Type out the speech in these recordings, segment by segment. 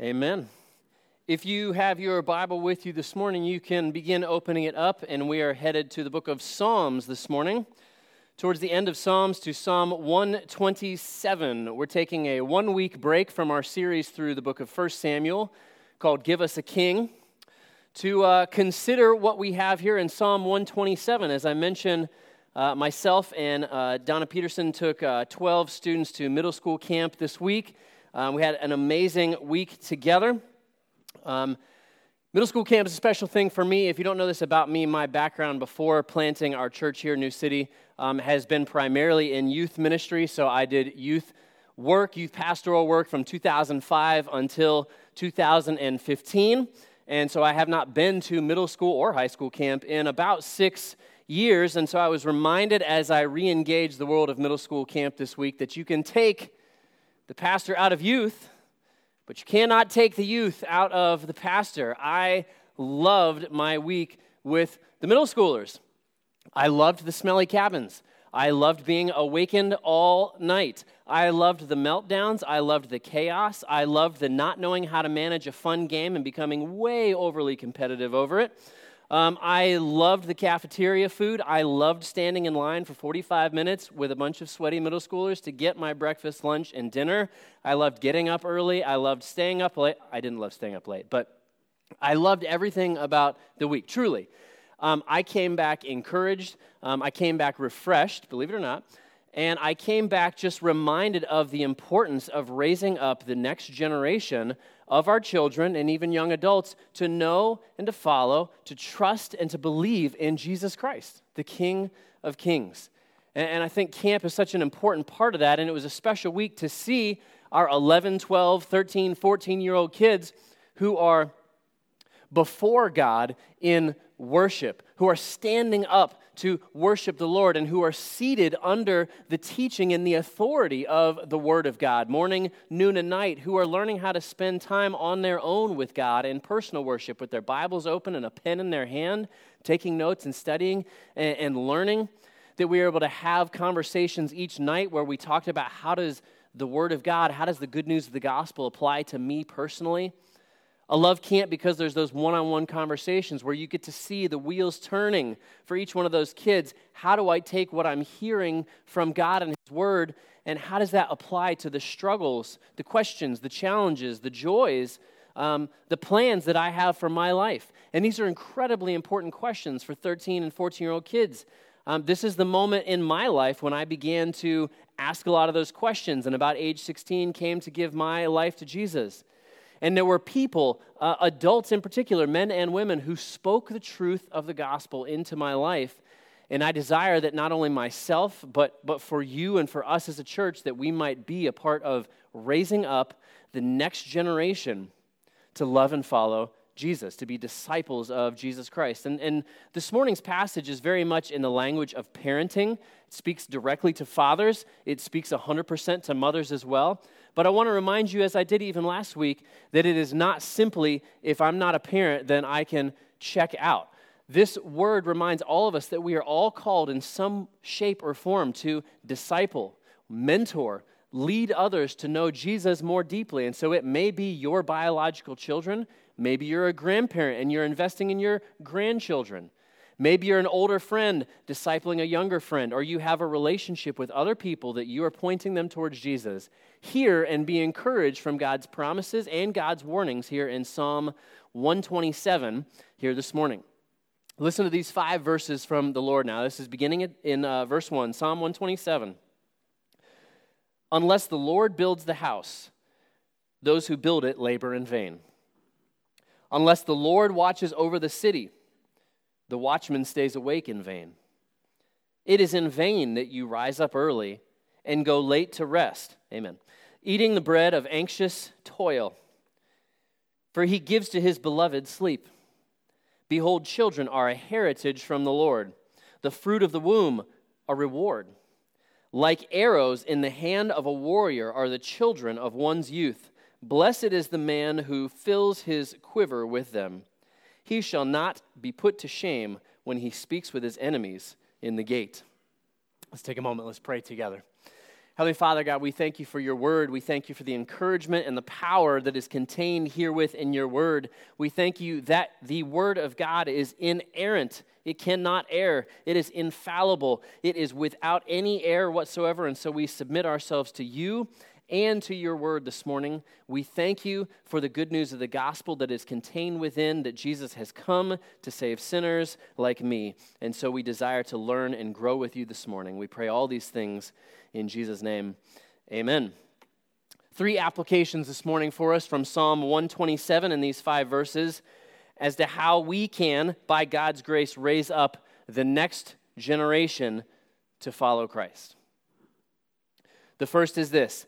Amen. If you have your Bible with you this morning, you can begin opening it up, and we are headed to the book of Psalms this morning. Towards the end of Psalms to Psalm 127. We're taking a one week break from our series through the book of 1 Samuel called Give Us a King to uh, consider what we have here in Psalm 127. As I mentioned, uh, myself and uh, Donna Peterson took uh, 12 students to middle school camp this week. Um, we had an amazing week together. Um, middle school camp is a special thing for me. If you don't know this about me, my background before planting our church here in New City um, has been primarily in youth ministry. So I did youth work, youth pastoral work from 2005 until 2015. And so I have not been to middle school or high school camp in about six years. And so I was reminded as I re engaged the world of middle school camp this week that you can take the pastor out of youth, but you cannot take the youth out of the pastor. I loved my week with the middle schoolers. I loved the smelly cabins. I loved being awakened all night. I loved the meltdowns. I loved the chaos. I loved the not knowing how to manage a fun game and becoming way overly competitive over it. Um, I loved the cafeteria food. I loved standing in line for 45 minutes with a bunch of sweaty middle schoolers to get my breakfast, lunch, and dinner. I loved getting up early. I loved staying up late. I didn't love staying up late, but I loved everything about the week, truly. Um, I came back encouraged. Um, I came back refreshed, believe it or not. And I came back just reminded of the importance of raising up the next generation of our children and even young adults to know and to follow, to trust and to believe in Jesus Christ, the King of Kings. And, and I think camp is such an important part of that. And it was a special week to see our 11, 12, 13, 14 year old kids who are before God in worship, who are standing up to worship the Lord, and who are seated under the teaching and the authority of the Word of God, morning, noon, and night, who are learning how to spend time on their own with God in personal worship with their Bibles open and a pen in their hand, taking notes and studying and, and learning. That we are able to have conversations each night where we talked about how does the Word of God, how does the good news of the gospel apply to me personally? A love camp because there's those one on one conversations where you get to see the wheels turning for each one of those kids. How do I take what I'm hearing from God and His Word, and how does that apply to the struggles, the questions, the challenges, the joys, um, the plans that I have for my life? And these are incredibly important questions for 13 and 14 year old kids. Um, this is the moment in my life when I began to ask a lot of those questions, and about age 16 came to give my life to Jesus. And there were people, uh, adults in particular, men and women, who spoke the truth of the gospel into my life. And I desire that not only myself, but, but for you and for us as a church, that we might be a part of raising up the next generation to love and follow Jesus, to be disciples of Jesus Christ. And, and this morning's passage is very much in the language of parenting. It speaks directly to fathers, it speaks 100% to mothers as well. But I want to remind you, as I did even last week, that it is not simply if I'm not a parent, then I can check out. This word reminds all of us that we are all called in some shape or form to disciple, mentor, lead others to know Jesus more deeply. And so it may be your biological children, maybe you're a grandparent and you're investing in your grandchildren. Maybe you're an older friend discipling a younger friend, or you have a relationship with other people that you are pointing them towards Jesus. Hear and be encouraged from God's promises and God's warnings here in Psalm 127 here this morning. Listen to these five verses from the Lord now. This is beginning in uh, verse 1, Psalm 127. Unless the Lord builds the house, those who build it labor in vain. Unless the Lord watches over the city, the watchman stays awake in vain. It is in vain that you rise up early and go late to rest. Amen. Eating the bread of anxious toil. For he gives to his beloved sleep. Behold, children are a heritage from the Lord, the fruit of the womb, a reward. Like arrows in the hand of a warrior are the children of one's youth. Blessed is the man who fills his quiver with them. He shall not be put to shame when he speaks with his enemies in the gate. Let's take a moment, let's pray together. Heavenly Father, God, we thank you for your word. We thank you for the encouragement and the power that is contained herewith in your word. We thank you that the word of God is inerrant. It cannot err. It is infallible. It is without any error whatsoever. And so we submit ourselves to you and to your word this morning. We thank you for the good news of the gospel that is contained within, that Jesus has come to save sinners like me. And so we desire to learn and grow with you this morning. We pray all these things in Jesus' name, amen. Three applications this morning for us from Psalm 127 in these five verses as to how we can, by God's grace, raise up the next generation to follow Christ. The first is this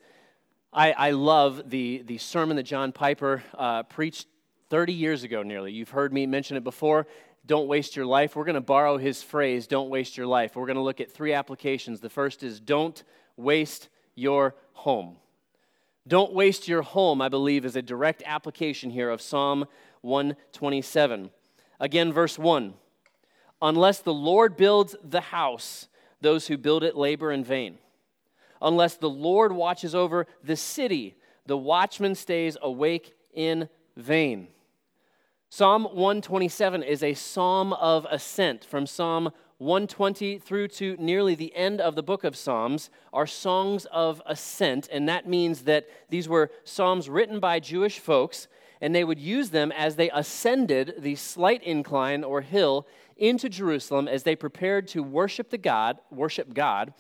I, I love the, the sermon that John Piper uh, preached 30 years ago, nearly. You've heard me mention it before. Don't waste your life. We're going to borrow his phrase, don't waste your life. We're going to look at three applications. The first is don't waste your home. Don't waste your home, I believe, is a direct application here of Psalm 127. Again, verse 1 Unless the Lord builds the house, those who build it labor in vain. Unless the Lord watches over the city, the watchman stays awake in vain. Psalm 127 is a psalm of ascent. From Psalm 120 through to nearly the end of the book of Psalms are songs of ascent, and that means that these were psalms written by Jewish folks, and they would use them as they ascended the slight incline or hill into Jerusalem as they prepared to worship the God, worship God,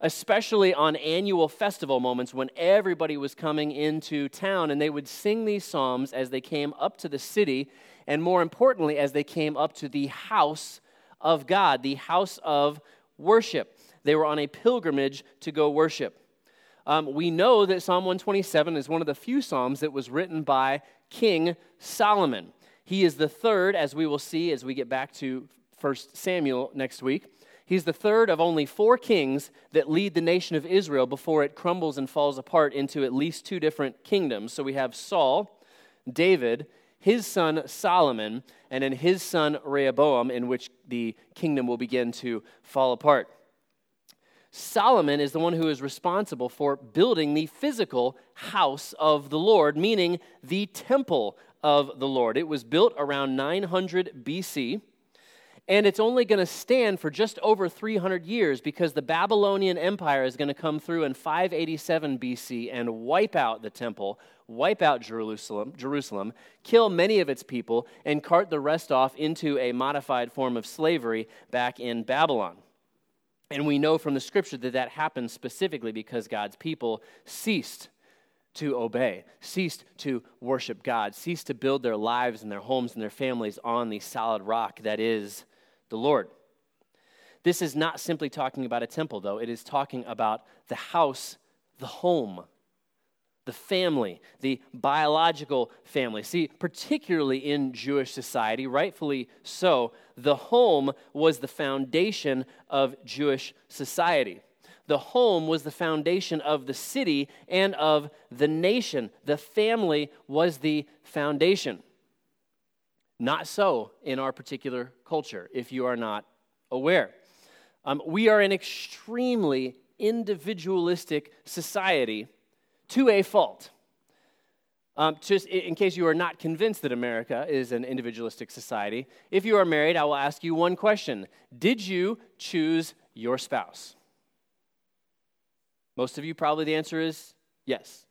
especially on annual festival moments when everybody was coming into town, and they would sing these psalms as they came up to the city and more importantly, as they came up to the house of God, the house of worship. They were on a pilgrimage to go worship. Um, we know that Psalm 127 is one of the few Psalms that was written by King Solomon. He is the third, as we will see as we get back to 1 Samuel next week. He's the third of only four kings that lead the nation of Israel before it crumbles and falls apart into at least two different kingdoms. So we have Saul, David, his son Solomon, and then his son Rehoboam, in which the kingdom will begin to fall apart. Solomon is the one who is responsible for building the physical house of the Lord, meaning the temple of the Lord. It was built around 900 BC and it's only going to stand for just over 300 years because the Babylonian Empire is going to come through in 587 BC and wipe out the temple, wipe out Jerusalem, Jerusalem, kill many of its people, and cart the rest off into a modified form of slavery back in Babylon. And we know from the scripture that that happened specifically because God's people ceased to obey, ceased to worship God, ceased to build their lives and their homes and their families on the solid rock that is the Lord. This is not simply talking about a temple, though. It is talking about the house, the home, the family, the biological family. See, particularly in Jewish society, rightfully so, the home was the foundation of Jewish society. The home was the foundation of the city and of the nation. The family was the foundation. Not so in our particular culture, if you are not aware. Um, we are an extremely individualistic society to a fault. Um, just in case you are not convinced that America is an individualistic society, if you are married, I will ask you one question Did you choose your spouse? Most of you, probably the answer is yes.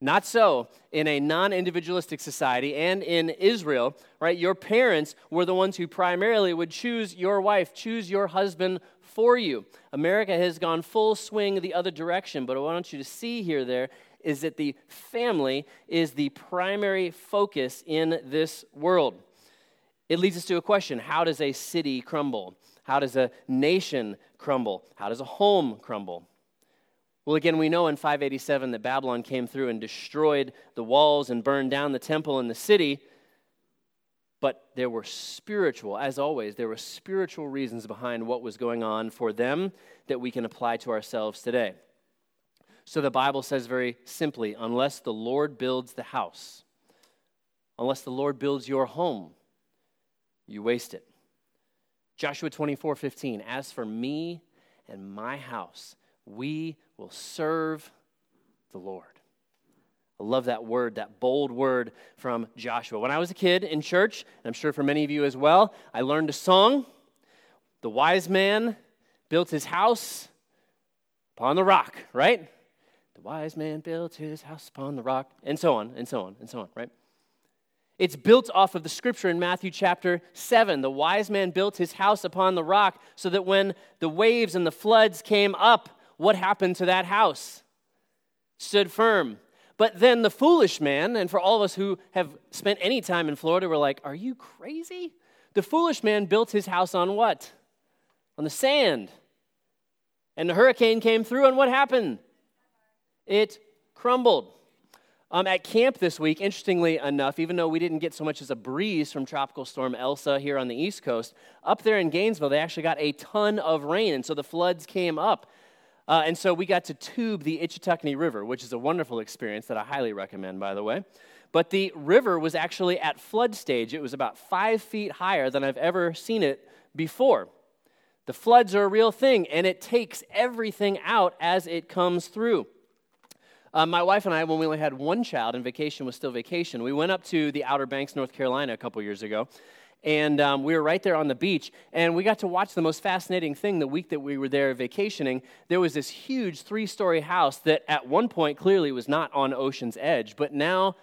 Not so in a non individualistic society and in Israel, right? Your parents were the ones who primarily would choose your wife, choose your husband for you. America has gone full swing the other direction, but what I want you to see here there is that the family is the primary focus in this world. It leads us to a question How does a city crumble? How does a nation crumble? How does a home crumble? Well, again, we know in 587 that Babylon came through and destroyed the walls and burned down the temple and the city. But there were spiritual, as always, there were spiritual reasons behind what was going on for them that we can apply to ourselves today. So the Bible says very simply unless the Lord builds the house, unless the Lord builds your home, you waste it. Joshua 24 15, as for me and my house, we will serve the Lord. I love that word, that bold word from Joshua. When I was a kid in church, and I'm sure for many of you as well, I learned a song. The wise man built his house upon the rock, right? The wise man built his house upon the rock, and so on, and so on, and so on, right? It's built off of the scripture in Matthew chapter 7. The wise man built his house upon the rock so that when the waves and the floods came up, what happened to that house? Stood firm. But then the foolish man, and for all of us who have spent any time in Florida, we're like, are you crazy? The foolish man built his house on what? On the sand. And the hurricane came through, and what happened? It crumbled. Um, at camp this week, interestingly enough, even though we didn't get so much as a breeze from Tropical Storm Elsa here on the East Coast, up there in Gainesville, they actually got a ton of rain, and so the floods came up. Uh, and so we got to tube the Ichetucknee River, which is a wonderful experience that I highly recommend, by the way. But the river was actually at flood stage. It was about five feet higher than I've ever seen it before. The floods are a real thing, and it takes everything out as it comes through. Uh, my wife and I, when we only had one child and vacation was still vacation, we went up to the Outer Banks, North Carolina, a couple years ago and um, we were right there on the beach and we got to watch the most fascinating thing the week that we were there vacationing. There was this huge three-story house that at one point clearly was not on ocean's edge but now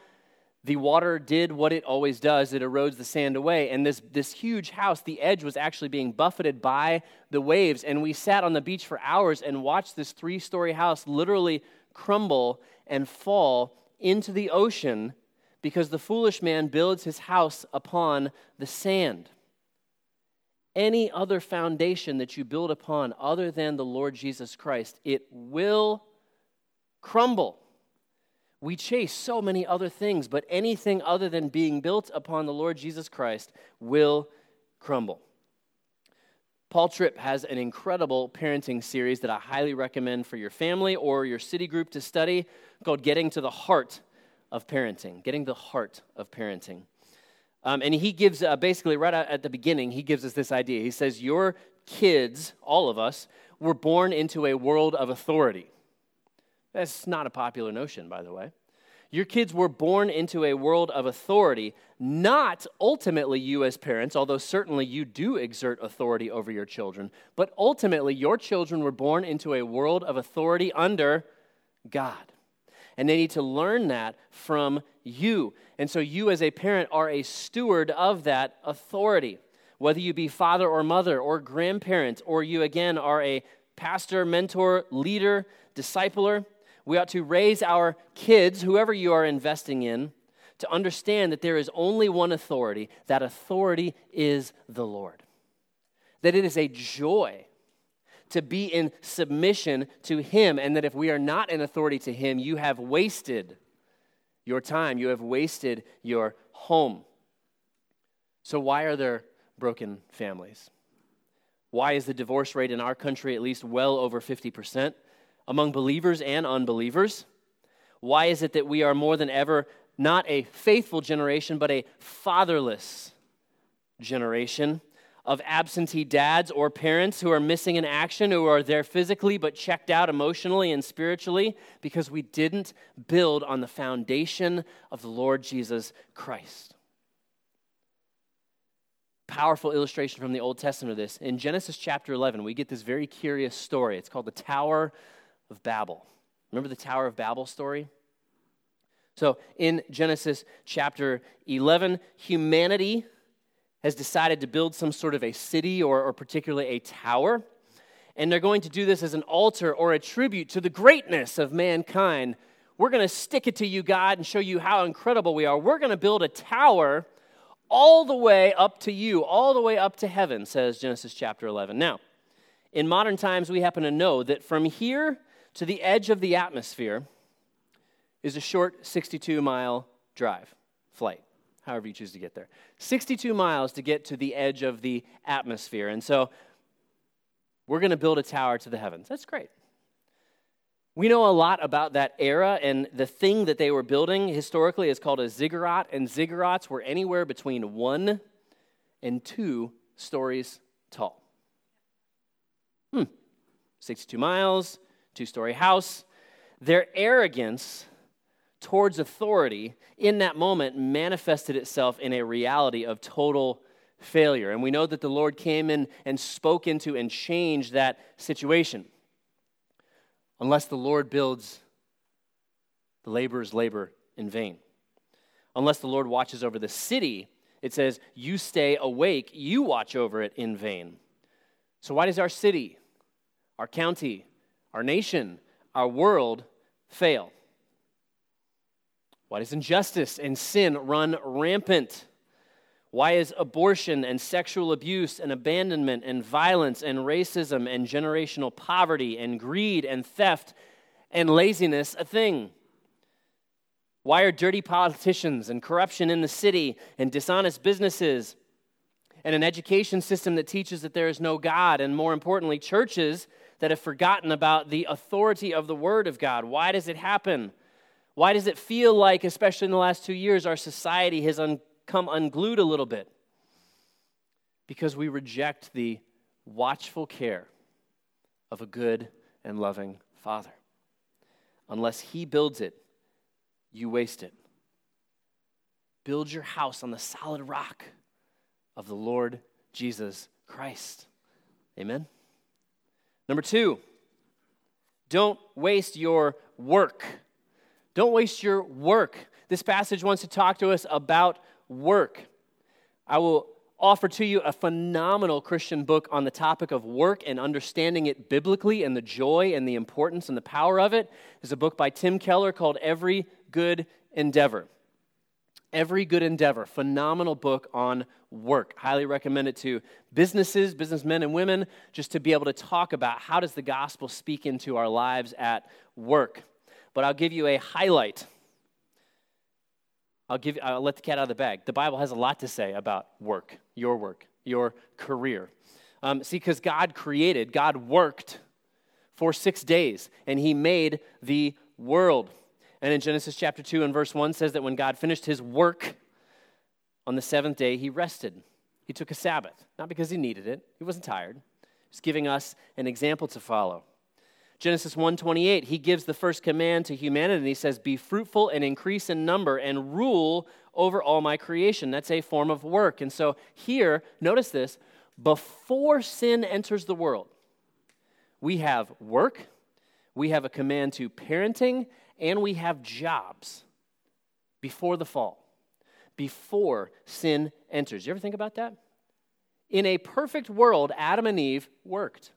the water did what it always does. It erodes the sand away and this, this huge house the edge was actually being buffeted by the waves and we sat on the beach for hours and watched this three-story house literally crumble and fall into the ocean because the foolish man builds his house upon the sand. Any other foundation that you build upon other than the Lord Jesus Christ, it will crumble. We chase so many other things, but anything other than being built upon the Lord Jesus Christ will crumble. Paul Tripp has an incredible parenting series that I highly recommend for your family or your city group to study called Getting to the Heart of parenting, getting the heart of parenting. Um, and he gives uh, basically right at the beginning, he gives us this idea. He says, Your kids, all of us, were born into a world of authority. That's not a popular notion, by the way. Your kids were born into a world of authority, not ultimately you as parents, although certainly you do exert authority over your children, but ultimately your children were born into a world of authority under God and they need to learn that from you. And so, you as a parent are a steward of that authority. Whether you be father or mother or grandparent, or you again are a pastor, mentor, leader, discipler, we ought to raise our kids, whoever you are investing in, to understand that there is only one authority. That authority is the Lord. That it is a joy to be in submission to Him, and that if we are not in authority to Him, you have wasted your time, you have wasted your home. So, why are there broken families? Why is the divorce rate in our country at least well over 50% among believers and unbelievers? Why is it that we are more than ever not a faithful generation, but a fatherless generation? Of absentee dads or parents who are missing in action, who are there physically but checked out emotionally and spiritually because we didn't build on the foundation of the Lord Jesus Christ. Powerful illustration from the Old Testament of this. In Genesis chapter 11, we get this very curious story. It's called the Tower of Babel. Remember the Tower of Babel story? So, in Genesis chapter 11, humanity has decided to build some sort of a city or, or particularly a tower. And they're going to do this as an altar or a tribute to the greatness of mankind. We're going to stick it to you, God, and show you how incredible we are. We're going to build a tower all the way up to you, all the way up to heaven, says Genesis chapter 11. Now, in modern times, we happen to know that from here to the edge of the atmosphere is a short 62 mile drive, flight however you choose to get there. 62 miles to get to the edge of the atmosphere. And so we're going to build a tower to the heavens. That's great. We know a lot about that era, and the thing that they were building historically is called a ziggurat, and ziggurats were anywhere between one and two stories tall. Hmm. 62 miles, two story house. Their arrogance towards authority in that moment manifested itself in a reality of total failure. And we know that the Lord came in and spoke into and changed that situation. Unless the Lord builds, the laborers labor in vain. Unless the Lord watches over the city, it says, You stay awake, you watch over it in vain. So, why does our city, our county, our nation, our world fail? Why does injustice and sin run rampant? Why is abortion and sexual abuse and abandonment and violence and racism and generational poverty and greed and theft and laziness a thing? Why are dirty politicians and corruption in the city and dishonest businesses and an education system that teaches that there is no God and, more importantly, churches that have forgotten about the authority of the Word of God? Why does it happen? Why does it feel like, especially in the last two years, our society has un- come unglued a little bit? Because we reject the watchful care of a good and loving Father. Unless He builds it, you waste it. Build your house on the solid rock of the Lord Jesus Christ. Amen. Number two, don't waste your work. Don't waste your work. This passage wants to talk to us about work. I will offer to you a phenomenal Christian book on the topic of work and understanding it biblically and the joy and the importance and the power of it. There's a book by Tim Keller called Every Good Endeavor. Every Good Endeavor, phenomenal book on work. Highly recommend it to businesses, businessmen and women, just to be able to talk about how does the gospel speak into our lives at work. But I'll give you a highlight. I'll give I'll let the cat out of the bag. The Bible has a lot to say about work, your work, your career. Um, see, because God created, God worked for six days, and He made the world. And in Genesis chapter 2 and verse 1 says that when God finished his work on the seventh day, he rested. He took a Sabbath, not because he needed it. He wasn't tired. He's giving us an example to follow. Genesis 1:28, he gives the first command to humanity and he says, "Be fruitful and increase in number and rule over all my creation." That's a form of work. And so here, notice this, before sin enters the world, we have work, we have a command to parenting, and we have jobs before the fall, before sin enters. You ever think about that? In a perfect world, Adam and Eve worked.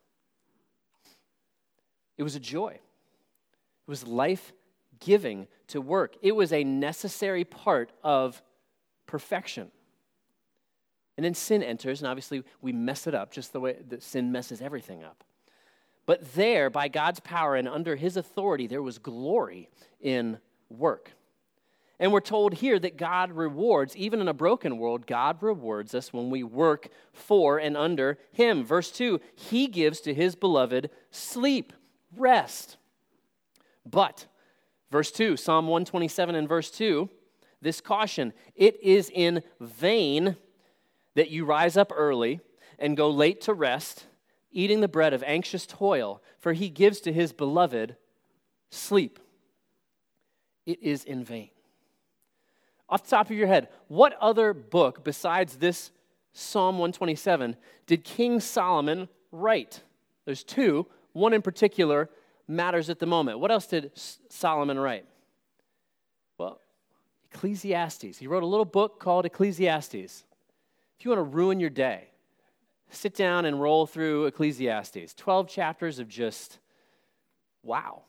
It was a joy, it was life giving to work. It was a necessary part of perfection. And then sin enters, and obviously we mess it up just the way that sin messes everything up. But there, by God's power and under his authority, there was glory in work. And we're told here that God rewards, even in a broken world, God rewards us when we work for and under Him. Verse 2 He gives to His beloved sleep, rest. But, verse 2, Psalm 127 and verse 2, this caution it is in vain that you rise up early and go late to rest eating the bread of anxious toil, for he gives to his beloved sleep. It is in vain. Off the top of your head, what other book besides this Psalm 127 did King Solomon write? There's two. One in particular matters at the moment. What else did Solomon write? Well, Ecclesiastes. He wrote a little book called Ecclesiastes. If you want to ruin your day, sit down and roll through Ecclesiastes. 12 chapters of just wow.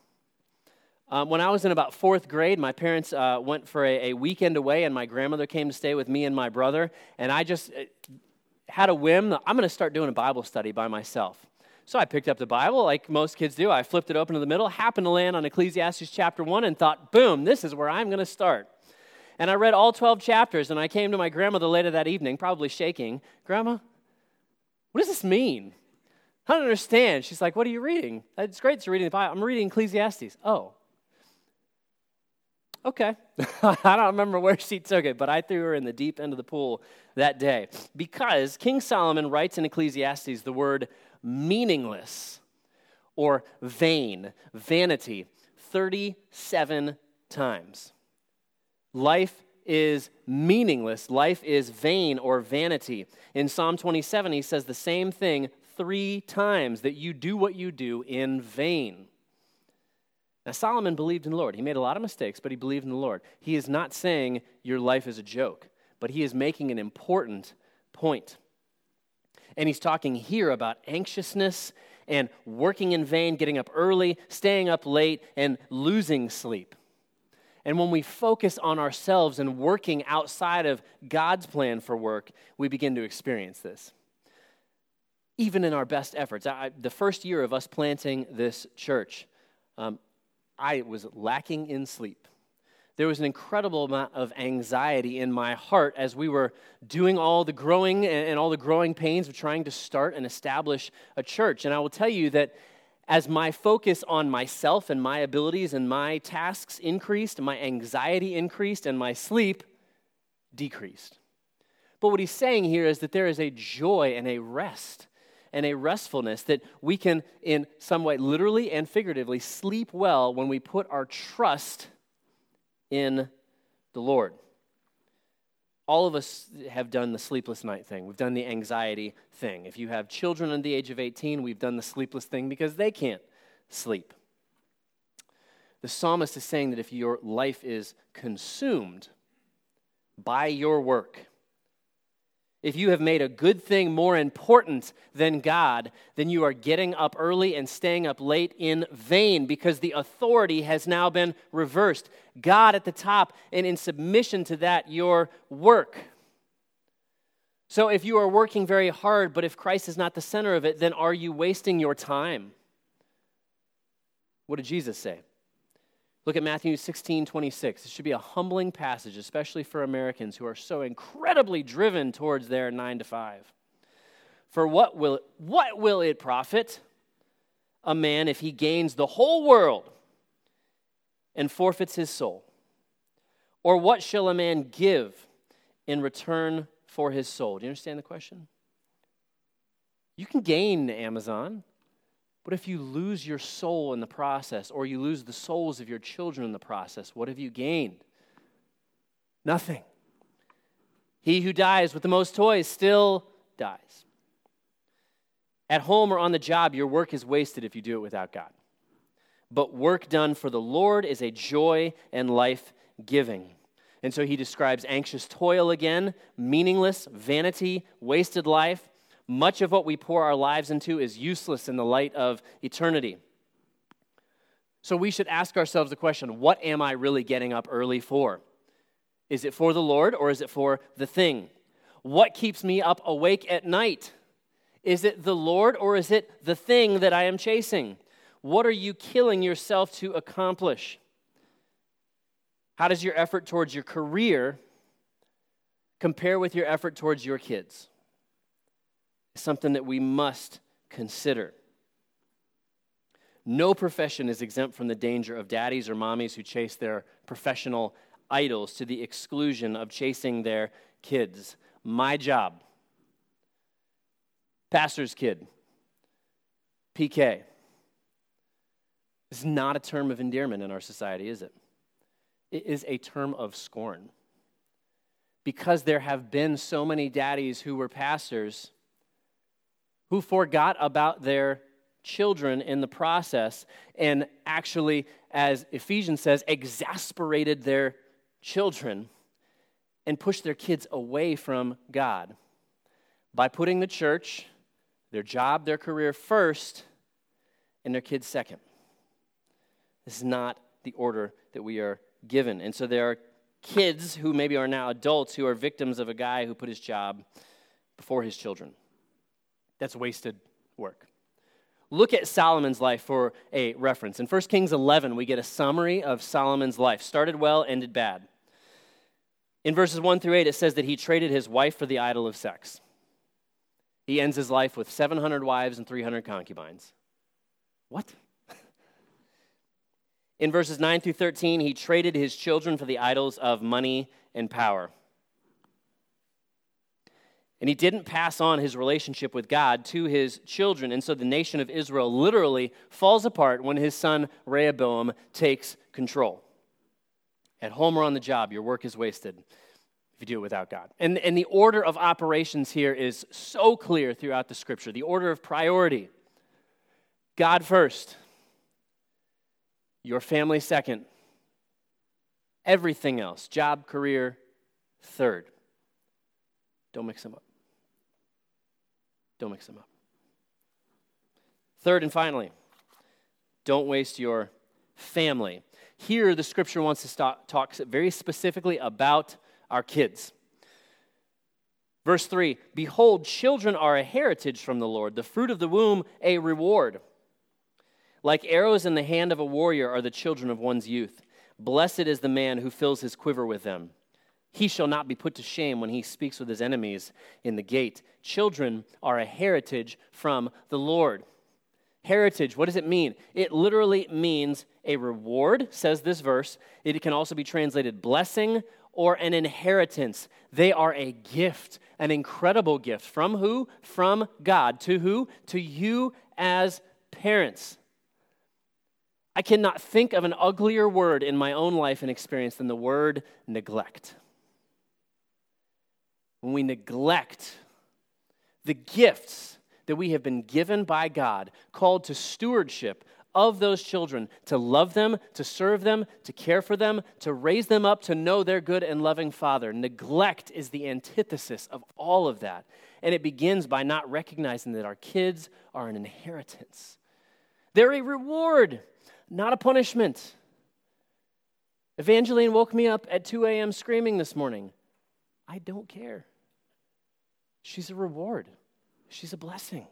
Um, when I was in about fourth grade, my parents uh, went for a, a, weekend away, and my grandmother came to stay with me and my brother. And I just uh, had a whim I'm going to start doing a Bible study by myself. So I picked up the Bible like most kids do. I flipped it open to the middle, happened to land on Ecclesiastes chapter 1, and thought, boom, this is where I'm going to start. And I read all 12 chapters, and I came to my grandmother later that evening, probably shaking. Grandma, what does this mean? I don't understand. She's like, What are you reading? It's great you're reading the Bible. I'm reading Ecclesiastes. Oh. Okay. I don't remember where she took it, but I threw her in the deep end of the pool that day. Because King Solomon writes in Ecclesiastes the word meaningless or vain, vanity, 37 times. Life is meaningless. Life is vain or vanity. In Psalm 27, he says the same thing three times that you do what you do in vain. Now, Solomon believed in the Lord. He made a lot of mistakes, but he believed in the Lord. He is not saying your life is a joke, but he is making an important point. And he's talking here about anxiousness and working in vain, getting up early, staying up late, and losing sleep. And when we focus on ourselves and working outside of God's plan for work, we begin to experience this. Even in our best efforts. I, the first year of us planting this church, um, I was lacking in sleep. There was an incredible amount of anxiety in my heart as we were doing all the growing and all the growing pains of trying to start and establish a church. And I will tell you that as my focus on myself and my abilities and my tasks increased, my anxiety increased, and my sleep decreased. But what he's saying here is that there is a joy and a rest and a restfulness that we can, in some way, literally and figuratively, sleep well when we put our trust in the Lord. All of us have done the sleepless night thing. We've done the anxiety thing. If you have children under the age of 18, we've done the sleepless thing because they can't sleep. The psalmist is saying that if your life is consumed by your work, if you have made a good thing more important than God, then you are getting up early and staying up late in vain because the authority has now been reversed. God at the top, and in submission to that, your work. So if you are working very hard, but if Christ is not the center of it, then are you wasting your time? What did Jesus say? Look at Matthew 16, 26. This should be a humbling passage, especially for Americans who are so incredibly driven towards their nine to five. For what will, what will it profit a man if he gains the whole world and forfeits his soul? Or what shall a man give in return for his soul? Do you understand the question? You can gain Amazon. But if you lose your soul in the process, or you lose the souls of your children in the process, what have you gained? Nothing. He who dies with the most toys still dies. At home or on the job, your work is wasted if you do it without God. But work done for the Lord is a joy and life giving. And so he describes anxious toil again, meaningless, vanity, wasted life much of what we pour our lives into is useless in the light of eternity. So we should ask ourselves the question what am I really getting up early for? Is it for the Lord or is it for the thing? What keeps me up awake at night? Is it the Lord or is it the thing that I am chasing? What are you killing yourself to accomplish? How does your effort towards your career compare with your effort towards your kids? Something that we must consider. No profession is exempt from the danger of daddies or mommies who chase their professional idols to the exclusion of chasing their kids. My job, pastor's kid, PK, is not a term of endearment in our society, is it? It is a term of scorn. Because there have been so many daddies who were pastors who forgot about their children in the process and actually, as Ephesians says, exasperated their children and pushed their kids away from God by putting the church, their job, their career first, and their kids second. This is not the order that we are given. And so there are kids who maybe are now adults who are victims of a guy who put his job before his children. That's wasted work. Look at Solomon's life for a reference. In 1 Kings 11, we get a summary of Solomon's life. Started well, ended bad. In verses 1 through 8, it says that he traded his wife for the idol of sex. He ends his life with 700 wives and 300 concubines. What? In verses 9 through 13, he traded his children for the idols of money and power. And he didn't pass on his relationship with God to his children. And so the nation of Israel literally falls apart when his son Rehoboam takes control. At home or on the job, your work is wasted if you do it without God. And, and the order of operations here is so clear throughout the scripture the order of priority God first, your family second, everything else, job, career, third. Don't mix them up. Don't mix them up. Third and finally, don't waste your family. Here, the scripture wants to stop, talk very specifically about our kids. Verse 3 Behold, children are a heritage from the Lord, the fruit of the womb a reward. Like arrows in the hand of a warrior are the children of one's youth. Blessed is the man who fills his quiver with them. He shall not be put to shame when he speaks with his enemies in the gate. Children are a heritage from the Lord. Heritage, what does it mean? It literally means a reward, says this verse. It can also be translated blessing or an inheritance. They are a gift, an incredible gift. From who? From God. To who? To you as parents. I cannot think of an uglier word in my own life and experience than the word neglect when we neglect the gifts that we have been given by God, called to stewardship of those children, to love them, to serve them, to care for them, to raise them up to know their good and loving Father. Neglect is the antithesis of all of that. And it begins by not recognizing that our kids are an inheritance. They're a reward, not a punishment. Evangeline woke me up at 2 a.m. screaming this morning. I don't care. She's a reward, she's a blessing.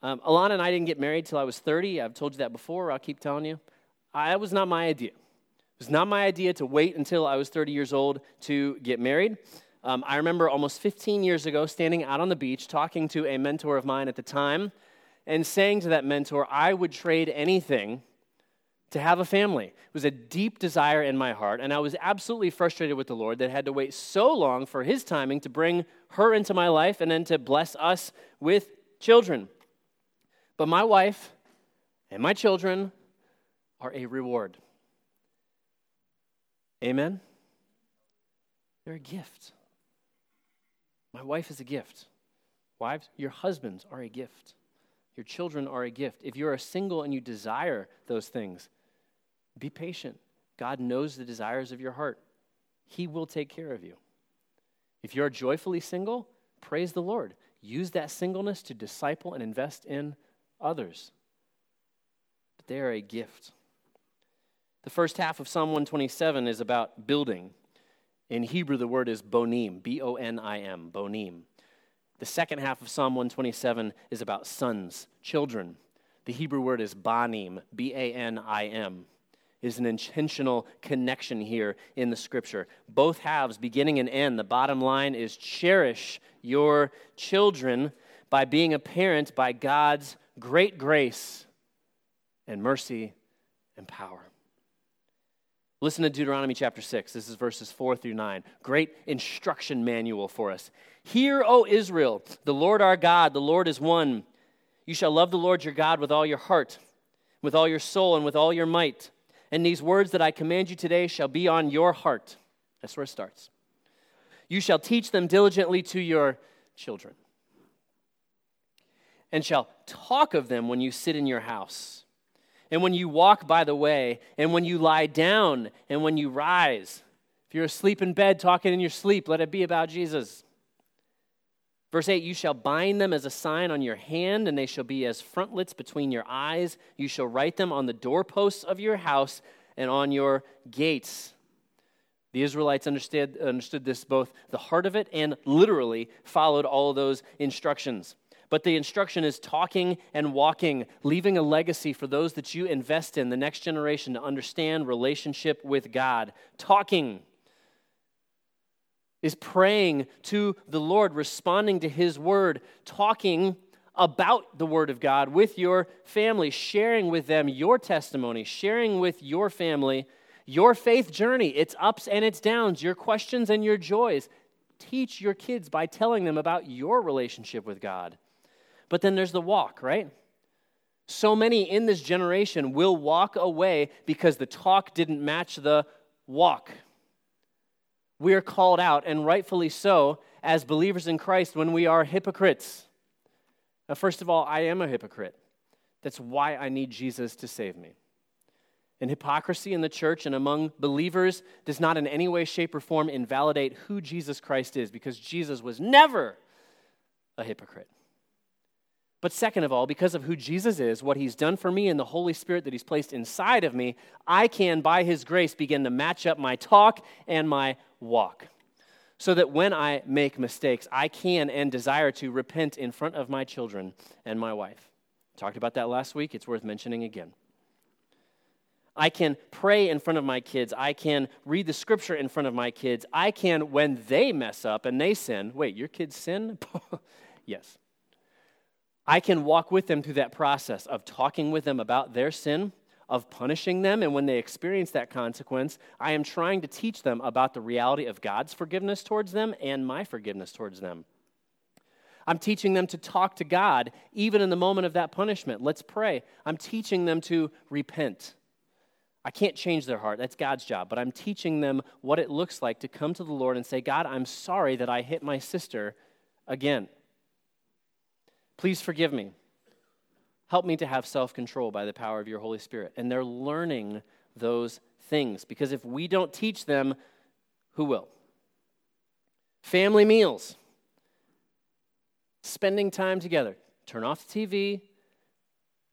Um, Alana and I didn't get married till I was 30. I've told you that before. I'll keep telling you. I, that was not my idea. It was not my idea to wait until I was 30 years old to get married. Um, I remember almost 15 years ago standing out on the beach talking to a mentor of mine at the time and saying to that mentor, I would trade anything to have a family. It was a deep desire in my heart, and I was absolutely frustrated with the Lord that I had to wait so long for His timing to bring her into my life and then to bless us with children. But my wife and my children are a reward. Amen? They're a gift. My wife is a gift. Wives, your husbands are a gift. Your children are a gift. If you're a single and you desire those things, be patient. God knows the desires of your heart, He will take care of you. If you're joyfully single, praise the Lord. Use that singleness to disciple and invest in others. But they are a gift. The first half of Psalm 127 is about building. In Hebrew, the word is bonim, B O N I M, bonim. The second half of Psalm 127 is about sons, children. The Hebrew word is banim, B A N I M is an intentional connection here in the scripture. Both halves, beginning and end. The bottom line is cherish your children by being a parent by God's great grace and mercy and power. Listen to Deuteronomy chapter 6. This is verses 4 through 9. Great instruction manual for us. Hear, O Israel, the Lord our God, the Lord is one. You shall love the Lord your God with all your heart, with all your soul, and with all your might and these words that I command you today shall be on your heart. That's where it starts. You shall teach them diligently to your children, and shall talk of them when you sit in your house, and when you walk by the way, and when you lie down, and when you rise. If you're asleep in bed talking in your sleep, let it be about Jesus. Verse 8, you shall bind them as a sign on your hand, and they shall be as frontlets between your eyes. You shall write them on the doorposts of your house and on your gates. The Israelites understood, understood this both the heart of it and literally followed all of those instructions. But the instruction is talking and walking, leaving a legacy for those that you invest in, the next generation, to understand relationship with God. Talking is praying to the Lord, responding to His word, talking about the Word of God with your family, sharing with them your testimony, sharing with your family your faith journey, its ups and its downs, your questions and your joys. teach your kids by telling them about your relationship with God. But then there's the walk, right? So many in this generation will walk away because the talk didn't match the walk. We are called out, and rightfully so, as believers in Christ when we are hypocrites. Now, first of all, I am a hypocrite. That's why I need Jesus to save me. And hypocrisy in the church and among believers does not in any way, shape, or form invalidate who Jesus Christ is because Jesus was never a hypocrite. But second of all, because of who Jesus is, what he's done for me, and the Holy Spirit that he's placed inside of me, I can, by his grace, begin to match up my talk and my walk. So that when I make mistakes, I can and desire to repent in front of my children and my wife. Talked about that last week. It's worth mentioning again. I can pray in front of my kids. I can read the scripture in front of my kids. I can, when they mess up and they sin, wait, your kids sin? yes. I can walk with them through that process of talking with them about their sin, of punishing them, and when they experience that consequence, I am trying to teach them about the reality of God's forgiveness towards them and my forgiveness towards them. I'm teaching them to talk to God even in the moment of that punishment. Let's pray. I'm teaching them to repent. I can't change their heart. That's God's job. But I'm teaching them what it looks like to come to the Lord and say, God, I'm sorry that I hit my sister again. Please forgive me. Help me to have self control by the power of your Holy Spirit. And they're learning those things because if we don't teach them, who will? Family meals, spending time together. Turn off the TV,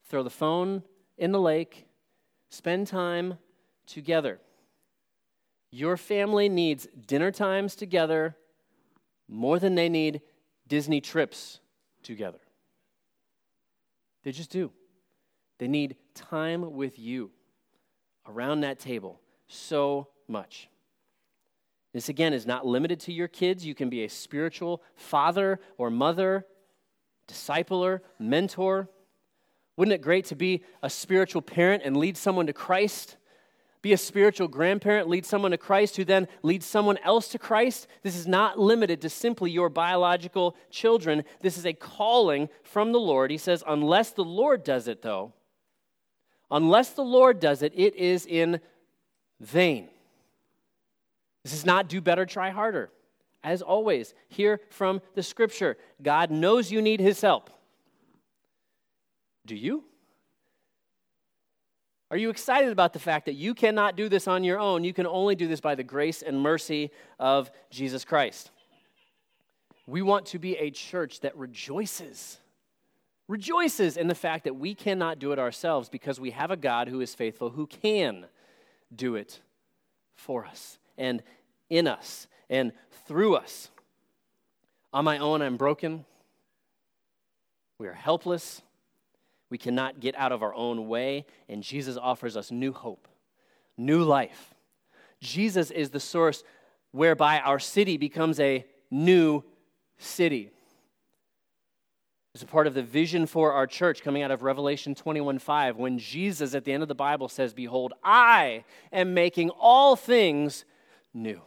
throw the phone in the lake, spend time together. Your family needs dinner times together more than they need Disney trips together. They just do. They need time with you around that table so much. This, again, is not limited to your kids. You can be a spiritual father or mother, discipler, mentor. Wouldn't it great to be a spiritual parent and lead someone to Christ? Be a spiritual grandparent, lead someone to Christ, who then leads someone else to Christ. This is not limited to simply your biological children. This is a calling from the Lord. He says, unless the Lord does it, though, unless the Lord does it, it is in vain. This is not do better, try harder. As always, hear from the scripture God knows you need his help. Do you? Are you excited about the fact that you cannot do this on your own? You can only do this by the grace and mercy of Jesus Christ. We want to be a church that rejoices, rejoices in the fact that we cannot do it ourselves because we have a God who is faithful, who can do it for us and in us and through us. On my own, I'm broken. We are helpless. We cannot get out of our own way, and Jesus offers us new hope, new life. Jesus is the source whereby our city becomes a new city. It's a part of the vision for our church coming out of Revelation 21 5, when Jesus at the end of the Bible says, Behold, I am making all things new.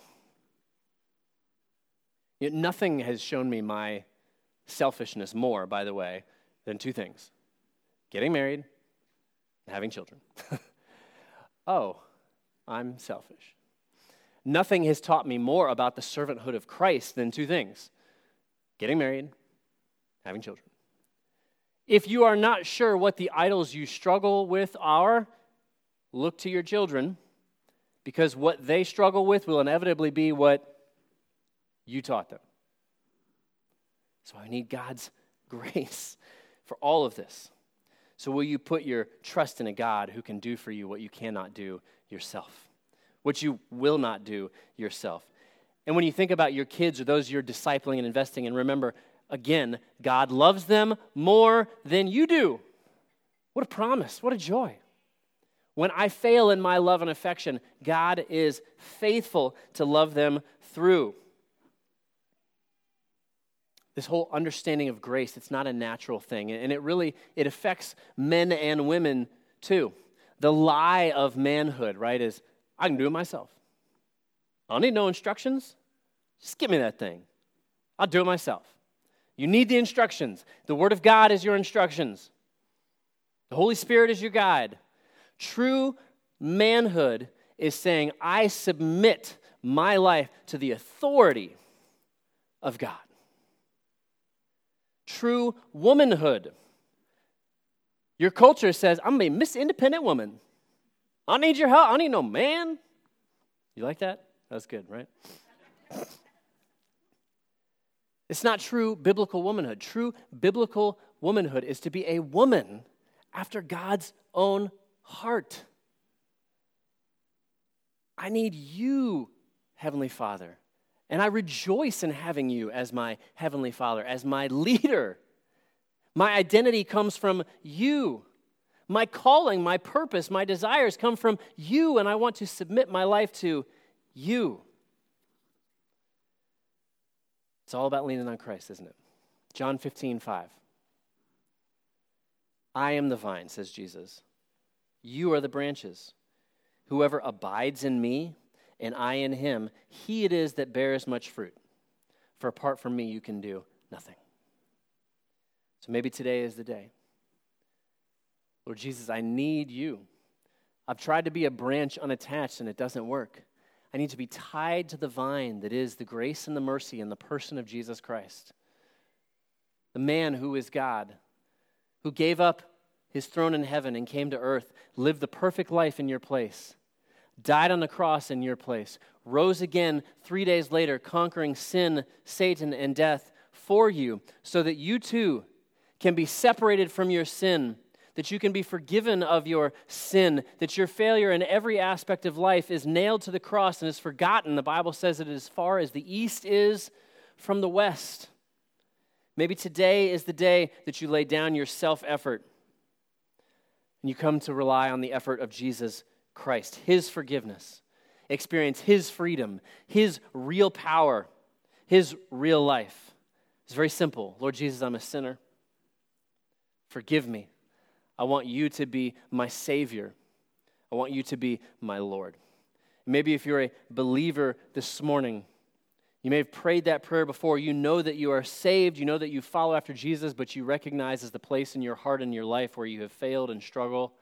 Yet nothing has shown me my selfishness more, by the way, than two things getting married, having children. oh, I'm selfish. Nothing has taught me more about the servanthood of Christ than two things getting married, having children. If you are not sure what the idols you struggle with are, look to your children because what they struggle with will inevitably be what you taught them. So I need God's grace for all of this. So, will you put your trust in a God who can do for you what you cannot do yourself, what you will not do yourself? And when you think about your kids or those you're discipling and investing in, remember, again, God loves them more than you do. What a promise, what a joy. When I fail in my love and affection, God is faithful to love them through this whole understanding of grace it's not a natural thing and it really it affects men and women too the lie of manhood right is i can do it myself i don't need no instructions just give me that thing I'll do it myself. You need the instructions. The Word of God is your instructions, the Holy Spirit is your guide. True manhood is saying, I submit my life to the authority of God. True womanhood. Your culture says, I'm a Miss Independent woman. I need your help. I need no man. You like that? That's good, right? It's not true biblical womanhood. True biblical womanhood is to be a woman after God's own heart. I need you, Heavenly Father. And I rejoice in having you as my Heavenly Father, as my leader. My identity comes from you. My calling, my purpose, my desires come from you, and I want to submit my life to you. It's all about leaning on Christ, isn't it? John 15, 5. I am the vine, says Jesus. You are the branches. Whoever abides in me and I in him, he it is that bears much fruit. For apart from me, you can do nothing. So maybe today is the day. Lord Jesus, I need you. I've tried to be a branch unattached and it doesn't work. I need to be tied to the vine that is the grace and the mercy and the person of Jesus Christ. The man who is God, who gave up his throne in heaven and came to earth, lived the perfect life in your place, died on the cross in your place, rose again three days later, conquering sin, Satan, and death for you, so that you too can be separated from your sin that you can be forgiven of your sin, that your failure in every aspect of life is nailed to the cross and is forgotten. The Bible says it as far as the east is from the west. Maybe today is the day that you lay down your self effort and you come to rely on the effort of Jesus Christ, His forgiveness, experience His freedom, His real power, His real life. It's very simple. Lord Jesus, I'm a sinner. Forgive me. I want you to be my Savior. I want you to be my Lord. Maybe if you're a believer this morning, you may have prayed that prayer before. You know that you are saved. You know that you follow after Jesus, but you recognize as the place in your heart and your life where you have failed and struggle.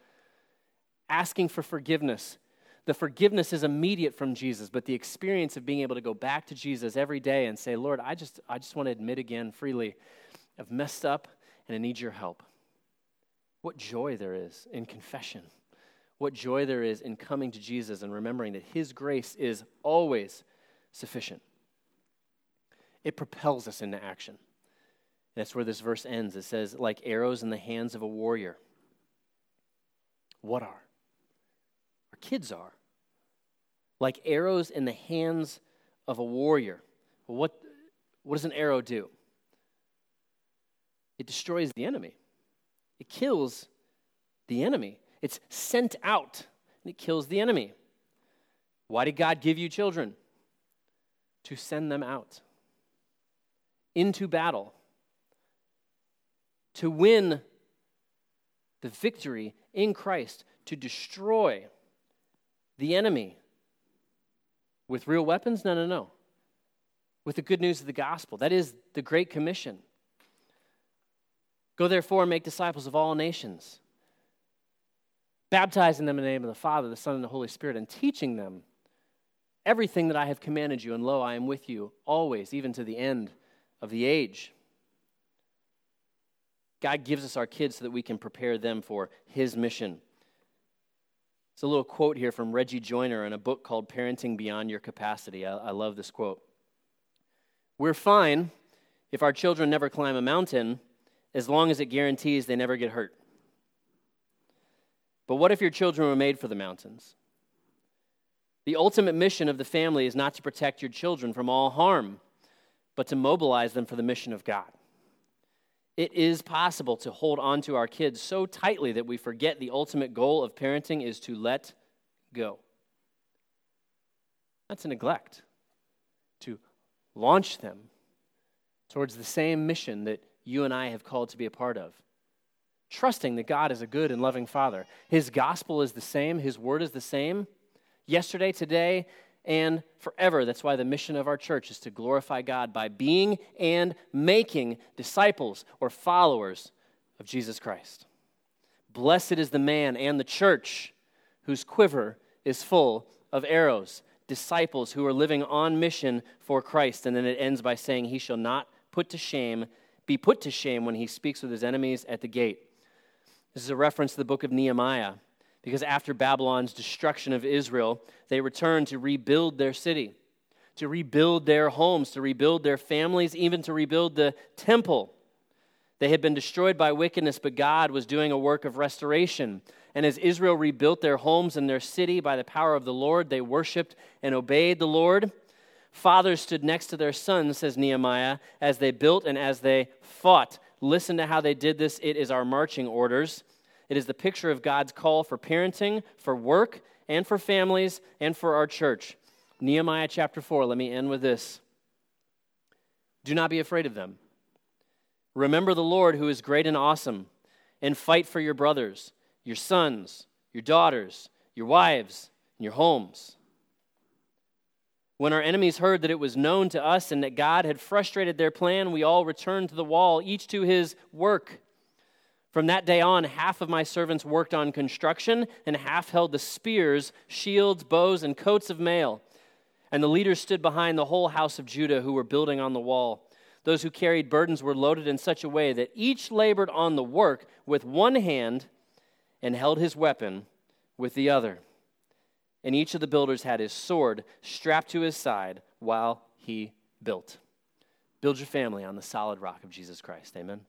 Asking for forgiveness. The forgiveness is immediate from Jesus, but the experience of being able to go back to Jesus every day and say, Lord, I just, I just want to admit again freely, I've messed up and I need your help. What joy there is in confession. What joy there is in coming to Jesus and remembering that His grace is always sufficient. It propels us into action. That's where this verse ends. It says, like arrows in the hands of a warrior. What are? Kids are. Like arrows in the hands of a warrior. What, what does an arrow do? It destroys the enemy. It kills the enemy. It's sent out and it kills the enemy. Why did God give you children? To send them out into battle, to win the victory in Christ, to destroy the enemy with real weapons? No, no, no. With the good news of the gospel. That is the Great Commission. Go therefore and make disciples of all nations, baptizing them in the name of the Father, the Son, and the Holy Spirit, and teaching them everything that I have commanded you. And lo, I am with you always, even to the end of the age. God gives us our kids so that we can prepare them for His mission. It's a little quote here from Reggie Joiner in a book called Parenting Beyond Your Capacity. I, I love this quote. We're fine if our children never climb a mountain as long as it guarantees they never get hurt. But what if your children were made for the mountains? The ultimate mission of the family is not to protect your children from all harm, but to mobilize them for the mission of God. It is possible to hold on to our kids so tightly that we forget the ultimate goal of parenting is to let go. That's a neglect. To launch them towards the same mission that you and I have called to be a part of. Trusting that God is a good and loving Father. His gospel is the same, His word is the same yesterday, today, and forever. That's why the mission of our church is to glorify God by being and making disciples or followers of Jesus Christ. Blessed is the man and the church whose quiver is full of arrows, disciples who are living on mission for Christ. And then it ends by saying, He shall not put to shame, be put to shame when he speaks with his enemies at the gate. This is a reference to the book of Nehemiah because after Babylon's destruction of Israel, they returned to rebuild their city, to rebuild their homes, to rebuild their families, even to rebuild the temple. They had been destroyed by wickedness, but God was doing a work of restoration. And as Israel rebuilt their homes and their city by the power of the Lord, they worshiped and obeyed the Lord. Fathers stood next to their sons, says Nehemiah, as they built and as they fought. Listen to how they did this. It is our marching orders. It is the picture of God's call for parenting, for work, and for families, and for our church. Nehemiah chapter 4, let me end with this. Do not be afraid of them. Remember the Lord who is great and awesome, and fight for your brothers, your sons, your daughters, your wives, and your homes. When our enemies heard that it was known to us and that God had frustrated their plan, we all returned to the wall, each to his work. From that day on, half of my servants worked on construction, and half held the spears, shields, bows, and coats of mail. And the leaders stood behind the whole house of Judah who were building on the wall. Those who carried burdens were loaded in such a way that each labored on the work with one hand and held his weapon with the other. And each of the builders had his sword strapped to his side while he built. Build your family on the solid rock of Jesus Christ. Amen.